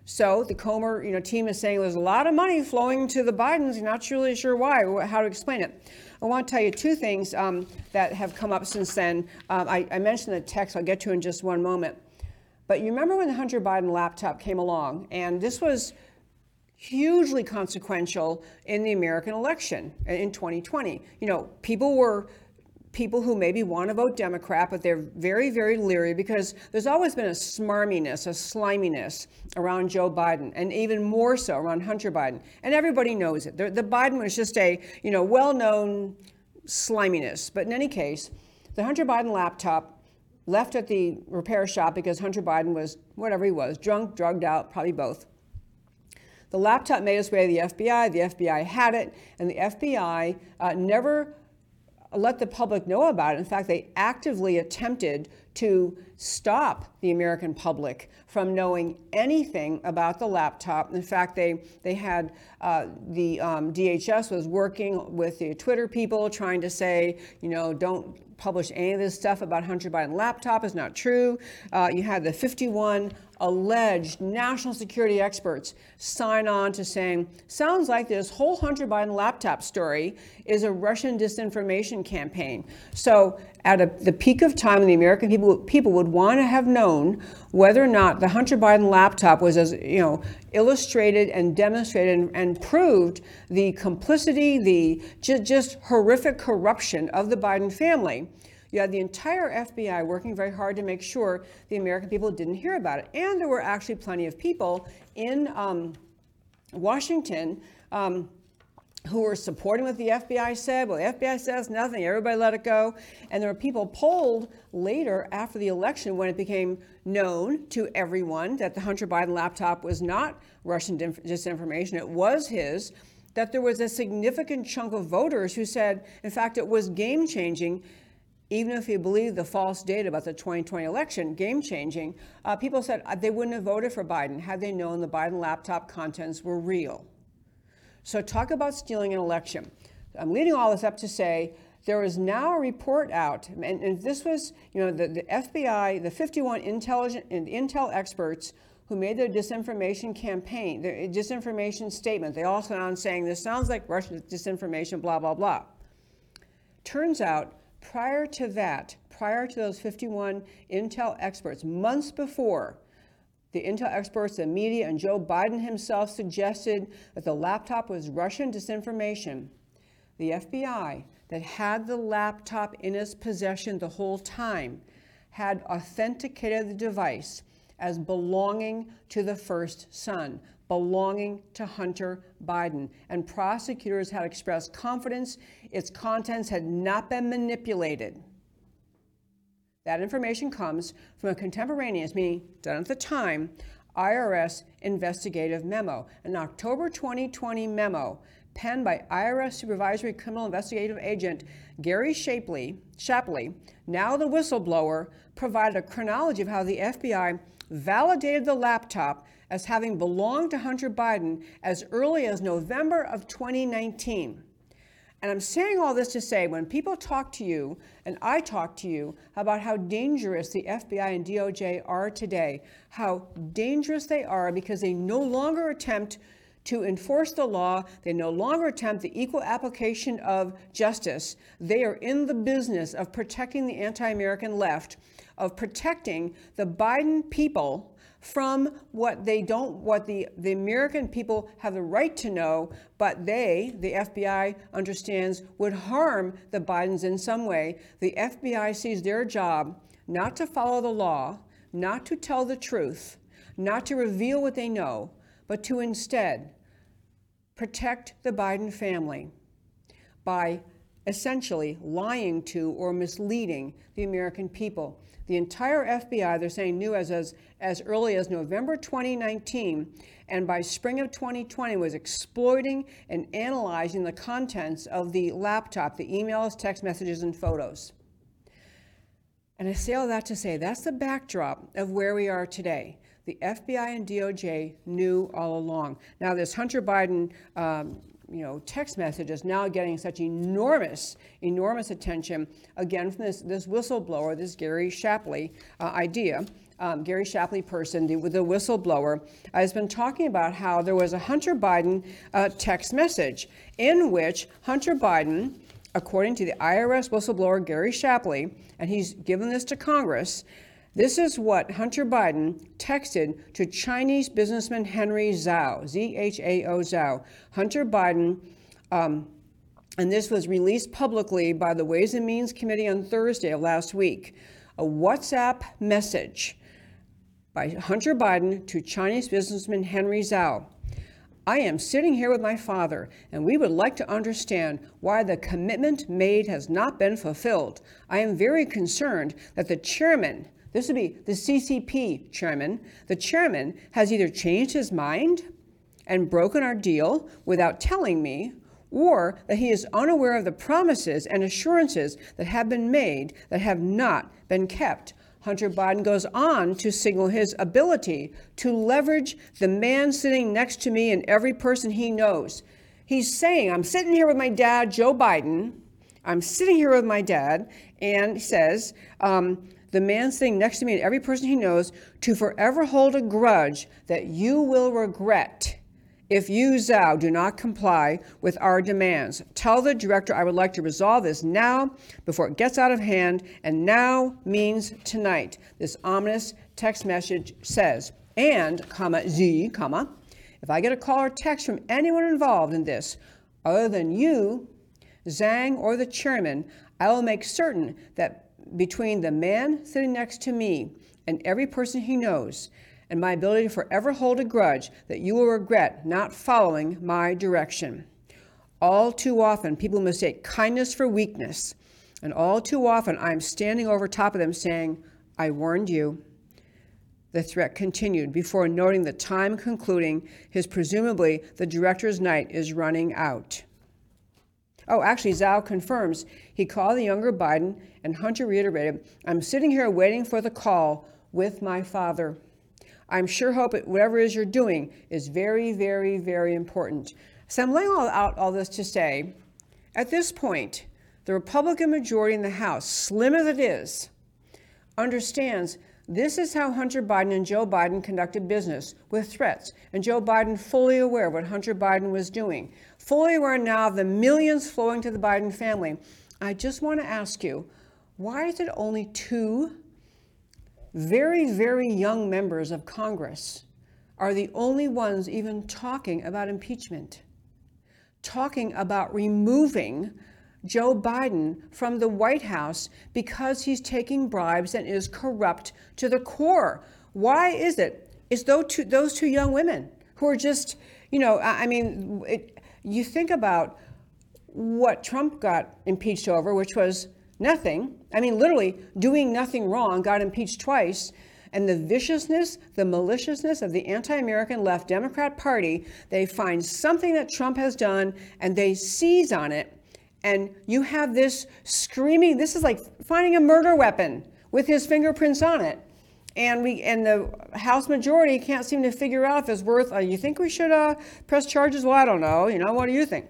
So the Comer, you know, team is saying there's a lot of money flowing to the Bidens. You're not really sure why, how to explain it. I want to tell you two things um, that have come up since then. Um, I, I mentioned the text. I'll get to in just one moment. But you remember when the Hunter Biden laptop came along, and this was hugely consequential in the American election in 2020. You know, people were people who maybe want to vote Democrat, but they're very, very leery because there's always been a smarminess, a sliminess around Joe Biden, and even more so around Hunter Biden. And everybody knows it. The, the Biden was just a, you know, well-known sliminess. But in any case, the Hunter Biden laptop left at the repair shop because Hunter Biden was whatever he was, drunk, drugged out, probably both. The laptop made its way to the FBI. The FBI had it, and the FBI uh, never let the public know about it. In fact, they actively attempted to stop the American public from knowing anything about the laptop. In fact, they, they had uh, the um, DHS was working with the Twitter people trying to say, you know, don't publish any of this stuff about Hunter Biden laptop is not true. Uh, you had the 51 alleged national security experts sign on to saying, sounds like this whole Hunter Biden laptop story is a Russian disinformation campaign. So at a, the peak of time, the American people, people would want to have known whether or not the Hunter Biden laptop was as, you know, illustrated and demonstrated and, and proved the complicity, the just, just horrific corruption of the Biden family. You had the entire FBI working very hard to make sure the American people didn't hear about it. And there were actually plenty of people in um, Washington um, who were supporting what the FBI said. Well, the FBI says nothing, everybody let it go. And there were people polled later after the election when it became known to everyone that the Hunter Biden laptop was not Russian disinformation, it was his. That there was a significant chunk of voters who said, in fact, it was game changing even if you believe the false data about the 2020 election, game changing, uh, people said uh, they wouldn't have voted for Biden had they known the Biden laptop contents were real. So, talk about stealing an election. I'm leading all this up to say there is now a report out, and, and this was, you know, the, the FBI, the 51 intelligent and intel experts who made their disinformation campaign, their disinformation statement. They all went on saying this sounds like Russian disinformation, blah blah blah. Turns out Prior to that, prior to those 51 Intel experts, months before, the Intel experts, the media, and Joe Biden himself suggested that the laptop was Russian disinformation. The FBI, that had the laptop in its possession the whole time, had authenticated the device as belonging to the first son, belonging to Hunter Biden. And prosecutors had expressed confidence its contents had not been manipulated. That information comes from a contemporaneous, meaning done at the time, IRS investigative memo, an October 2020 memo penned by IRS Supervisory Criminal Investigative Agent Gary Shapley, Shapley, now the whistleblower, provided a chronology of how the FBI validated the laptop as having belonged to Hunter Biden as early as November of 2019. And I'm saying all this to say when people talk to you, and I talk to you about how dangerous the FBI and DOJ are today, how dangerous they are because they no longer attempt to enforce the law, they no longer attempt the equal application of justice. They are in the business of protecting the anti American left, of protecting the Biden people from what they don't, what the, the American people have the right to know, but they, the FBI, understands would harm the Bidens in some way. The FBI sees their job not to follow the law, not to tell the truth, not to reveal what they know, but to instead protect the Biden family by essentially lying to or misleading the American people. The entire FBI, they're saying, knew as, as, as early as November 2019, and by spring of 2020 was exploiting and analyzing the contents of the laptop, the emails, text messages, and photos. And I say all that to say that's the backdrop of where we are today. The FBI and DOJ knew all along. Now, this Hunter Biden, um, you know, text message is now getting such enormous, enormous attention again from this this whistleblower, this Gary Shapley uh, idea. Um, Gary Shapley person, the, the whistleblower, has been talking about how there was a Hunter Biden uh, text message in which Hunter Biden according to the IRS whistleblower Gary Shapley, and he's given this to Congress, this is what Hunter Biden texted to Chinese businessman Henry Zhao, Z H A O Zhao. Hunter Biden, um, and this was released publicly by the Ways and Means Committee on Thursday of last week. A WhatsApp message by Hunter Biden to Chinese businessman Henry Zhao. I am sitting here with my father, and we would like to understand why the commitment made has not been fulfilled. I am very concerned that the chairman, this would be the CCP chairman, the chairman has either changed his mind and broken our deal without telling me, or that he is unaware of the promises and assurances that have been made that have not been kept. Hunter Biden goes on to signal his ability to leverage the man sitting next to me and every person he knows. He's saying, I'm sitting here with my dad, Joe Biden. I'm sitting here with my dad, and he says, um, the man sitting next to me and every person he knows, to forever hold a grudge that you will regret if you, Zhao, do not comply with our demands, tell the director I would like to resolve this now before it gets out of hand, and now means tonight. This ominous text message says, and, comma, Z, comma, if I get a call or text from anyone involved in this, other than you, Zhang, or the chairman, I will make certain that between the man sitting next to me and every person he knows, and my ability to forever hold a grudge that you will regret not following my direction. All too often, people mistake kindness for weakness, and all too often, I'm standing over top of them saying, I warned you. The threat continued before noting the time concluding his presumably the director's night is running out. Oh, actually, Zhao confirms he called the younger Biden, and Hunter reiterated, I'm sitting here waiting for the call with my father. I'm sure hope it, whatever it is you're doing is very, very, very important. So I'm laying all out all this to say, at this point, the Republican majority in the House, slim as it is, understands this is how Hunter Biden and Joe Biden conducted business with threats, and Joe Biden fully aware of what Hunter Biden was doing, fully aware now of the millions flowing to the Biden family. I just want to ask you, why is it only two very, very young members of Congress are the only ones even talking about impeachment, talking about removing Joe Biden from the White House because he's taking bribes and is corrupt to the core. Why is it? It's those two, those two young women who are just, you know, I mean, it, you think about what Trump got impeached over, which was nothing. I mean, literally doing nothing wrong, got impeached twice. And the viciousness, the maliciousness of the anti American left Democrat Party, they find something that Trump has done and they seize on it. And you have this screaming this is like finding a murder weapon with his fingerprints on it. And we and the House majority can't seem to figure out if it's worth. Uh, you think we should uh, press charges? Well, I don't know. You know, what do you think?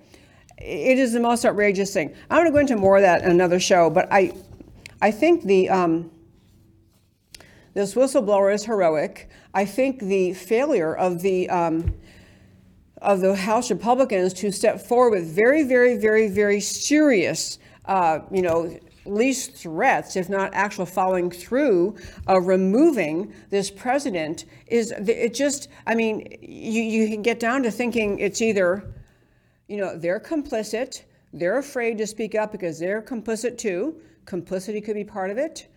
it is the most outrageous thing. I'm going to go into more of that in another show, but I, I think the um, this whistleblower is heroic. I think the failure of the um, of the House Republicans to step forward with very, very, very, very serious, uh, you know, least threats, if not actual following through of removing this president, is it just? I mean, you you can get down to thinking it's either you know, they're complicit. They're afraid to speak up because they're complicit too. Complicity could be part of it.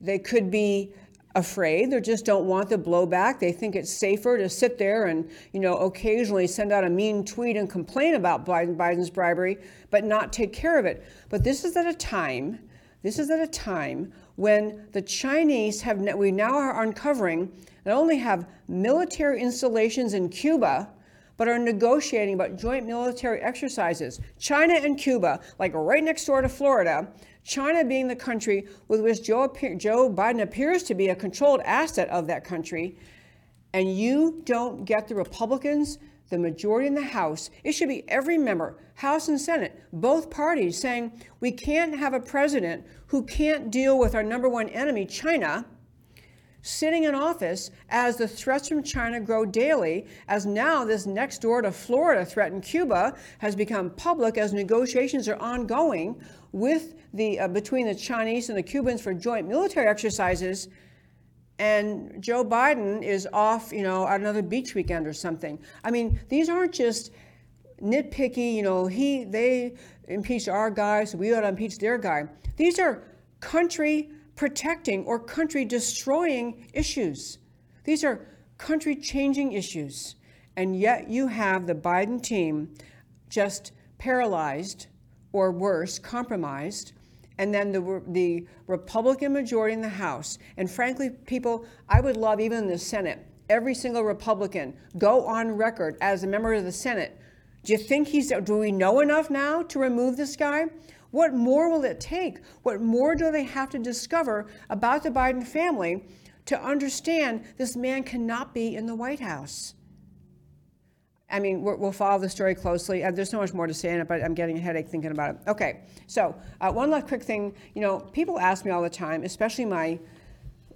They could be afraid. They just don't want the blowback. They think it's safer to sit there and, you know, occasionally send out a mean tweet and complain about Biden, Biden's bribery, but not take care of it. But this is at a time, this is at a time when the Chinese have, we now are uncovering, not only have military installations in Cuba, but are negotiating about joint military exercises. China and Cuba, like right next door to Florida, China being the country with which Joe, Joe Biden appears to be a controlled asset of that country, and you don't get the Republicans, the majority in the House, it should be every member, House and Senate, both parties saying we can't have a president who can't deal with our number one enemy, China, sitting in office as the threats from China grow daily, as now this next door to Florida threat in Cuba has become public as negotiations are ongoing with the uh, between the Chinese and the Cubans for joint military exercises. And Joe Biden is off, you know, at another beach weekend or something. I mean, these aren't just nitpicky, you know, he they impeached our guy, so we ought to impeach their guy. These are country protecting or country destroying issues. These are country changing issues. And yet you have the Biden team just paralyzed or worse, compromised. And then the, the Republican majority in the House. And frankly, people, I would love even in the Senate, every single Republican go on record as a member of the Senate. Do you think he's, do we know enough now to remove this guy? What more will it take? What more do they have to discover about the Biden family to understand this man cannot be in the White House? I mean, we will follow the story closely. Uh, there's so much more to say in it, but I'm getting a headache thinking about it. Okay, so uh, one last quick thing. You know, people ask me all the time, especially my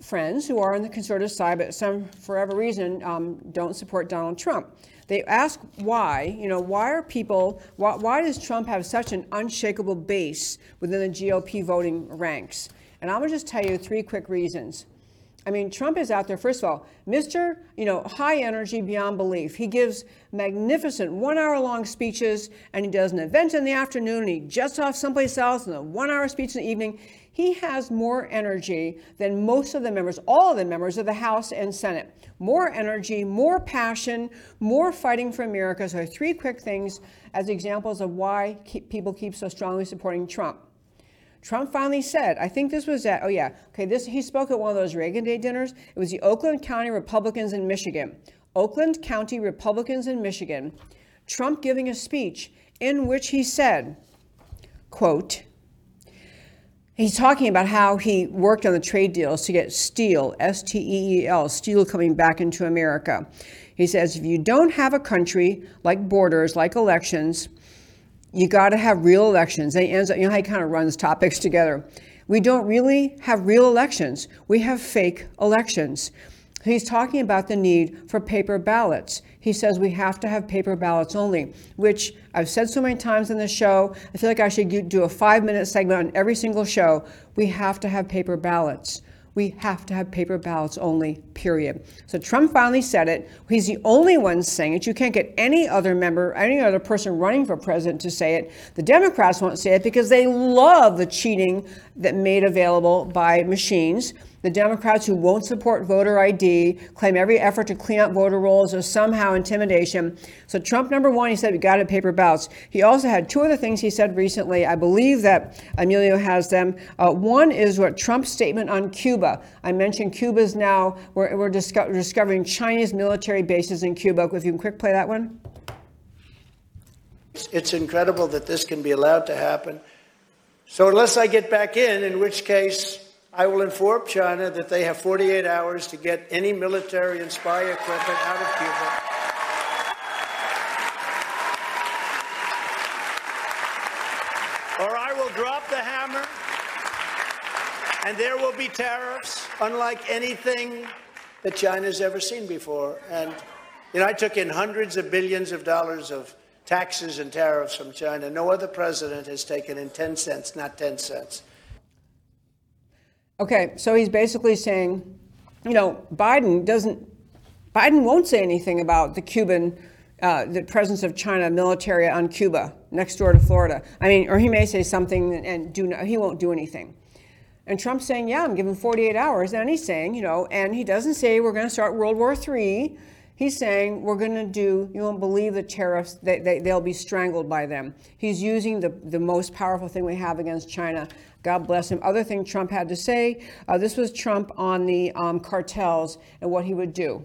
friends who are on the conservative side, but some, for whatever reason, um, don't support Donald Trump. They ask why, you know, why are people, why, why does Trump have such an unshakable base within the GOP voting ranks? And I'm going to just tell you three quick reasons. I mean, Trump is out there, first of all, Mr. You know, high energy beyond belief. He gives magnificent one hour long speeches and he does an event in the afternoon and he jets off someplace else and a one hour speech in the evening. He has more energy than most of the members, all of the members of the House and Senate. More energy, more passion, more fighting for America. So, three quick things as examples of why keep, people keep so strongly supporting Trump. Trump finally said, I think this was at, oh yeah, okay, this he spoke at one of those Reagan Day dinners. It was the Oakland County Republicans in Michigan. Oakland County Republicans in Michigan. Trump giving a speech in which he said, quote, He's talking about how he worked on the trade deals to get steel, S T E E L, steel coming back into America. He says if you don't have a country like borders, like elections, you got to have real elections. He ends up, you know how he kind of runs topics together. We don't really have real elections, we have fake elections. He's talking about the need for paper ballots. He says we have to have paper ballots only, which I've said so many times in the show. I feel like I should do a five minute segment on every single show. We have to have paper ballots. We have to have paper ballots only, period. So Trump finally said it. He's the only one saying it. You can't get any other member, any other person running for president to say it. The Democrats won't say it because they love the cheating that made available by machines. The Democrats who won't support voter ID claim every effort to clean up voter rolls is somehow intimidation. So Trump, number one, he said we got to paper ballots. He also had two other things he said recently. I believe that Emilio has them. Uh, one is what Trump's statement on Cuba. I mentioned Cuba's now, we're, we're disco- discovering Chinese military bases in Cuba. If you can quick play that one. It's incredible that this can be allowed to happen. So unless I get back in, in which case I will inform China that they have 48 hours to get any military and spy equipment out of Cuba. Or I will drop the hammer and there will be tariffs unlike anything that China's ever seen before. And, you know, I took in hundreds of billions of dollars of taxes and tariffs from China. No other president has taken in 10 cents, not 10 cents. Okay, so he's basically saying, you know, Biden doesn't, Biden won't say anything about the Cuban, uh, the presence of China military on Cuba next door to Florida. I mean, or he may say something and do no, he won't do anything. And Trump's saying, yeah, I'm giving 48 hours. And he's saying, you know, and he doesn't say we're going to start World War III. He's saying we're going to do, you won't believe the tariffs, they, they, they'll be strangled by them. He's using the, the most powerful thing we have against China. God bless him. Other thing Trump had to say uh, this was Trump on the um, cartels and what he would do.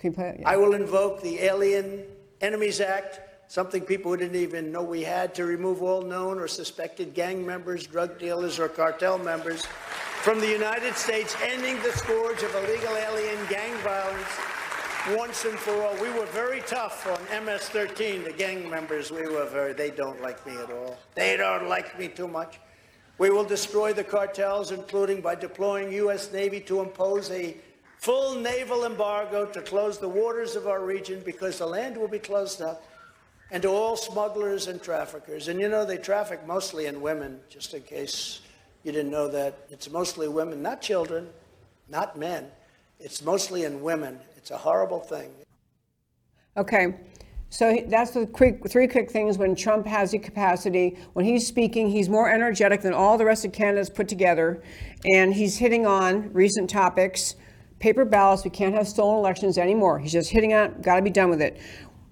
Can you play it? Yeah. I will invoke the Alien Enemies Act, something people didn't even know we had, to remove all known or suspected gang members, drug dealers, or cartel members from the United States, ending the scourge of illegal alien gang violence once and for all. We were very tough on MS-13, the gang members. We were very, they don't like me at all. They don't like me too much. We will destroy the cartels, including by deploying U.S. Navy to impose a full naval embargo to close the waters of our region because the land will be closed up, and to all smugglers and traffickers. And you know, they traffic mostly in women, just in case you didn't know that. It's mostly women, not children, not men. It's mostly in women. It's a horrible thing. Okay. So that's the quick, three quick things when Trump has the capacity. When he's speaking, he's more energetic than all the rest of candidates put together. And he's hitting on recent topics. Paper ballots, we can't have stolen elections anymore. He's just hitting on, got to be done with it.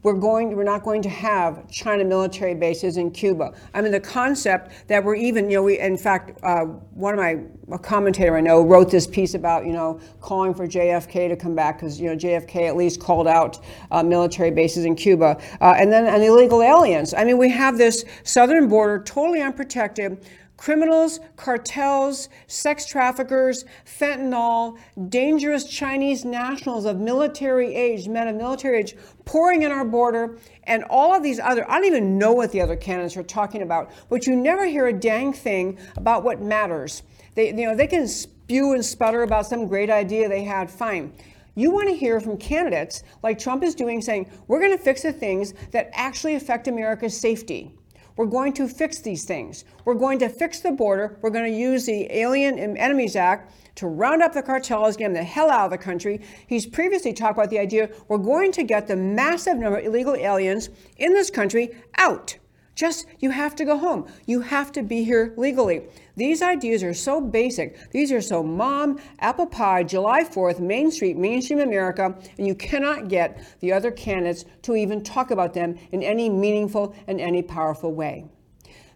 We're going, we're not going to have China military bases in Cuba. I mean, the concept that we're even, you know, we, in fact, uh, one of my, a commentator I know wrote this piece about, you know, calling for JFK to come back because, you know, JFK at least called out uh, military bases in Cuba. Uh, and then and illegal aliens. I mean, we have this southern border totally unprotected criminals, cartels, sex traffickers, fentanyl, dangerous Chinese nationals of military age, men of military age, pouring in our border, and all of these other, I don't even know what the other candidates are talking about, but you never hear a dang thing about what matters. They, you know, they can spew and sputter about some great idea they had, fine. You want to hear from candidates like Trump is doing, saying, we're going to fix the things that actually affect America's safety. We're going to fix these things. We're going to fix the border. We're going to use the Alien Enemies Act to round up the cartels, get them the hell out of the country. He's previously talked about the idea we're going to get the massive number of illegal aliens in this country out. Just, you have to go home. You have to be here legally. These ideas are so basic. These are so mom, apple pie, July 4th, Main Street, mainstream America, and you cannot get the other candidates to even talk about them in any meaningful and any powerful way.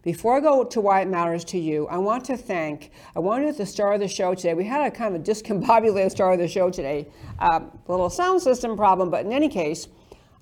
Before I go to why it matters to you, I want to thank, I wanted at the star of the show today. We had a kind of a discombobulated star of the show today, uh, a little sound system problem, but in any case,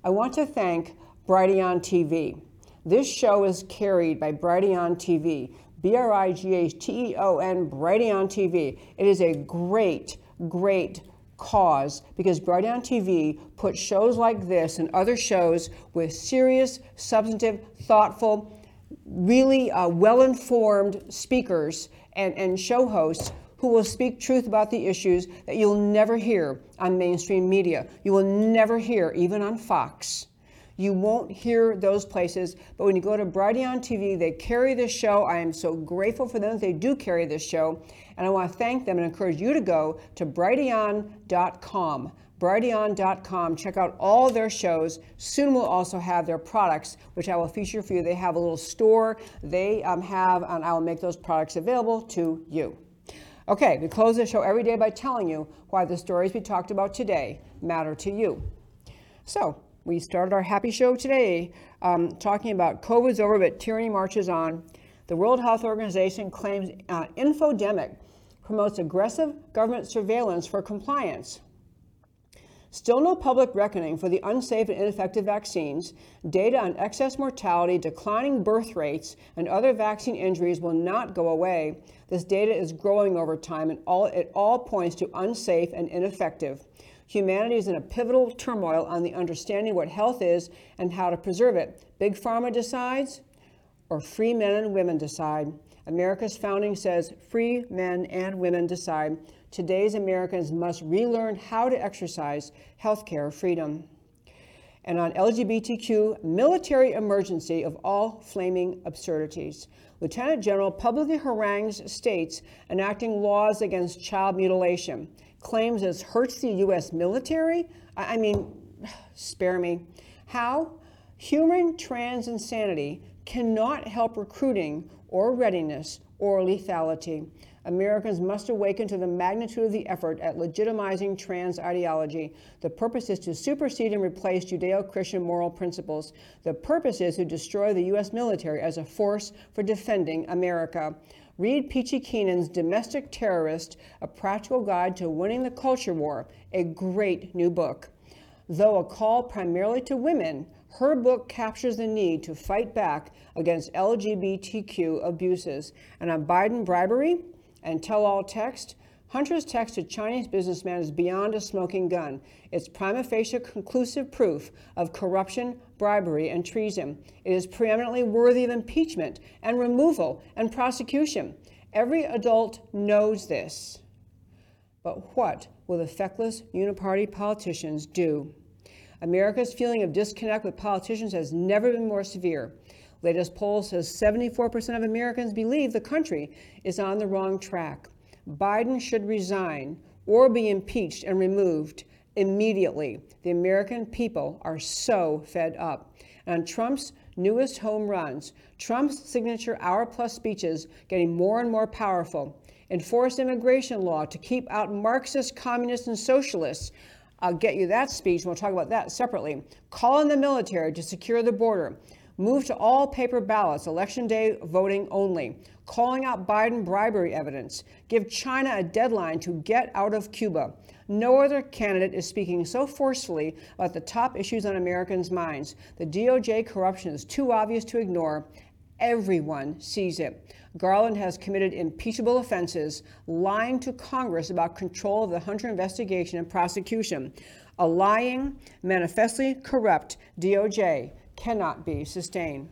I want to thank Brighteon TV. This show is carried by Brighteon TV, B R I G H T E O N, Brighteon TV. It is a great, great cause because Brighteon TV puts shows like this and other shows with serious, substantive, thoughtful, really uh, well informed speakers and, and show hosts who will speak truth about the issues that you'll never hear on mainstream media. You will never hear, even on Fox. You won't hear those places, but when you go to Brighteon TV, they carry this show. I am so grateful for them that they do carry this show, and I want to thank them and encourage you to go to brighteon.com. Brighteon.com. Check out all their shows. Soon we'll also have their products, which I will feature for you. They have a little store they um, have, and I will make those products available to you. Okay, we close the show every day by telling you why the stories we talked about today matter to you. So, we started our happy show today um, talking about COVID's over, but tyranny marches on. The World Health Organization claims uh, infodemic promotes aggressive government surveillance for compliance. Still no public reckoning for the unsafe and ineffective vaccines. Data on excess mortality, declining birth rates, and other vaccine injuries will not go away. This data is growing over time, and all, it all points to unsafe and ineffective. Humanity is in a pivotal turmoil on the understanding what health is and how to preserve it. Big Pharma decides, or free men and women decide. America's founding says free men and women decide. Today's Americans must relearn how to exercise healthcare freedom. And on LGBTQ, military emergency of all flaming absurdities. Lieutenant General publicly harangues states enacting laws against child mutilation claims this hurts the U.S. military? I, I mean, spare me. How? Human trans insanity cannot help recruiting or readiness or lethality. Americans must awaken to the magnitude of the effort at legitimizing trans ideology. The purpose is to supersede and replace Judeo Christian moral principles. The purpose is to destroy the U.S. military as a force for defending America. Read Peachy Keenan's Domestic Terrorist A Practical Guide to Winning the Culture War, a great new book. Though a call primarily to women, her book captures the need to fight back against LGBTQ abuses. And on Biden bribery and tell all text, Hunter's text to Chinese businessman is beyond a smoking gun. It's prima facie conclusive proof of corruption, bribery, and treason. It is preeminently worthy of impeachment and removal and prosecution. Every adult knows this. But what will the feckless uniparty politicians do? America's feeling of disconnect with politicians has never been more severe. Latest poll says 74% of Americans believe the country is on the wrong track. Biden should resign or be impeached and removed immediately. The American people are so fed up. And Trump's newest home runs, Trump's signature hour plus speeches getting more and more powerful. Enforce immigration law to keep out Marxist, communists, and socialists I'll get you that speech, and we'll talk about that separately. Call on the military to secure the border. Move to all paper ballots, election day voting only. Calling out Biden bribery evidence. Give China a deadline to get out of Cuba. No other candidate is speaking so forcefully about the top issues on Americans' minds. The DOJ corruption is too obvious to ignore. Everyone sees it. Garland has committed impeachable offenses, lying to Congress about control of the Hunter investigation and prosecution. A lying, manifestly corrupt DOJ cannot be sustained.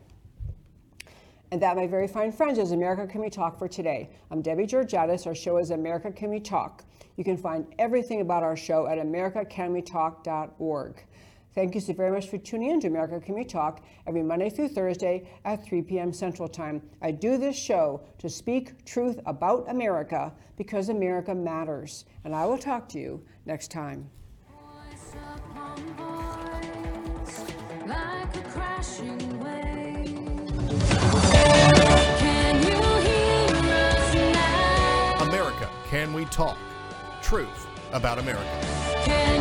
And that, my very fine friends, is America Can We Talk for today. I'm Debbie Georgatos. Our show is America Can We Talk. You can find everything about our show at americacanwetalk.org. Thank you so very much for tuning in to America Can We Talk every Monday through Thursday at 3 p.m. Central Time. I do this show to speak truth about America because America matters. And I will talk to you next time. Voice upon voice, like a crashing wave. Can you hear us now? America Can We Talk? truth about America.